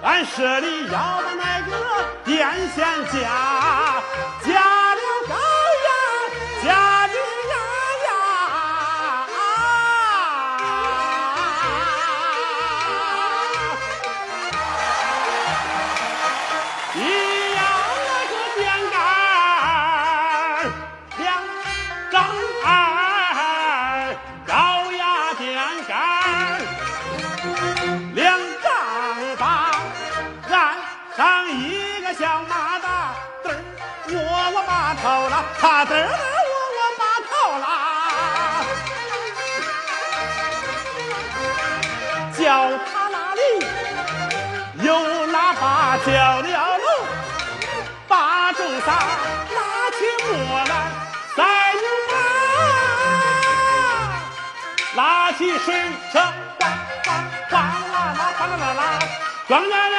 俺舍里要把那个电线架，架了高呀，架的呀呀。一头了，他嘚儿我我把头啦，叫他那里有喇叭叫了喽，把众仨拿起磨来再有马，拉起水车，哗哗哗啦啦哗啦啦啦，庄稼人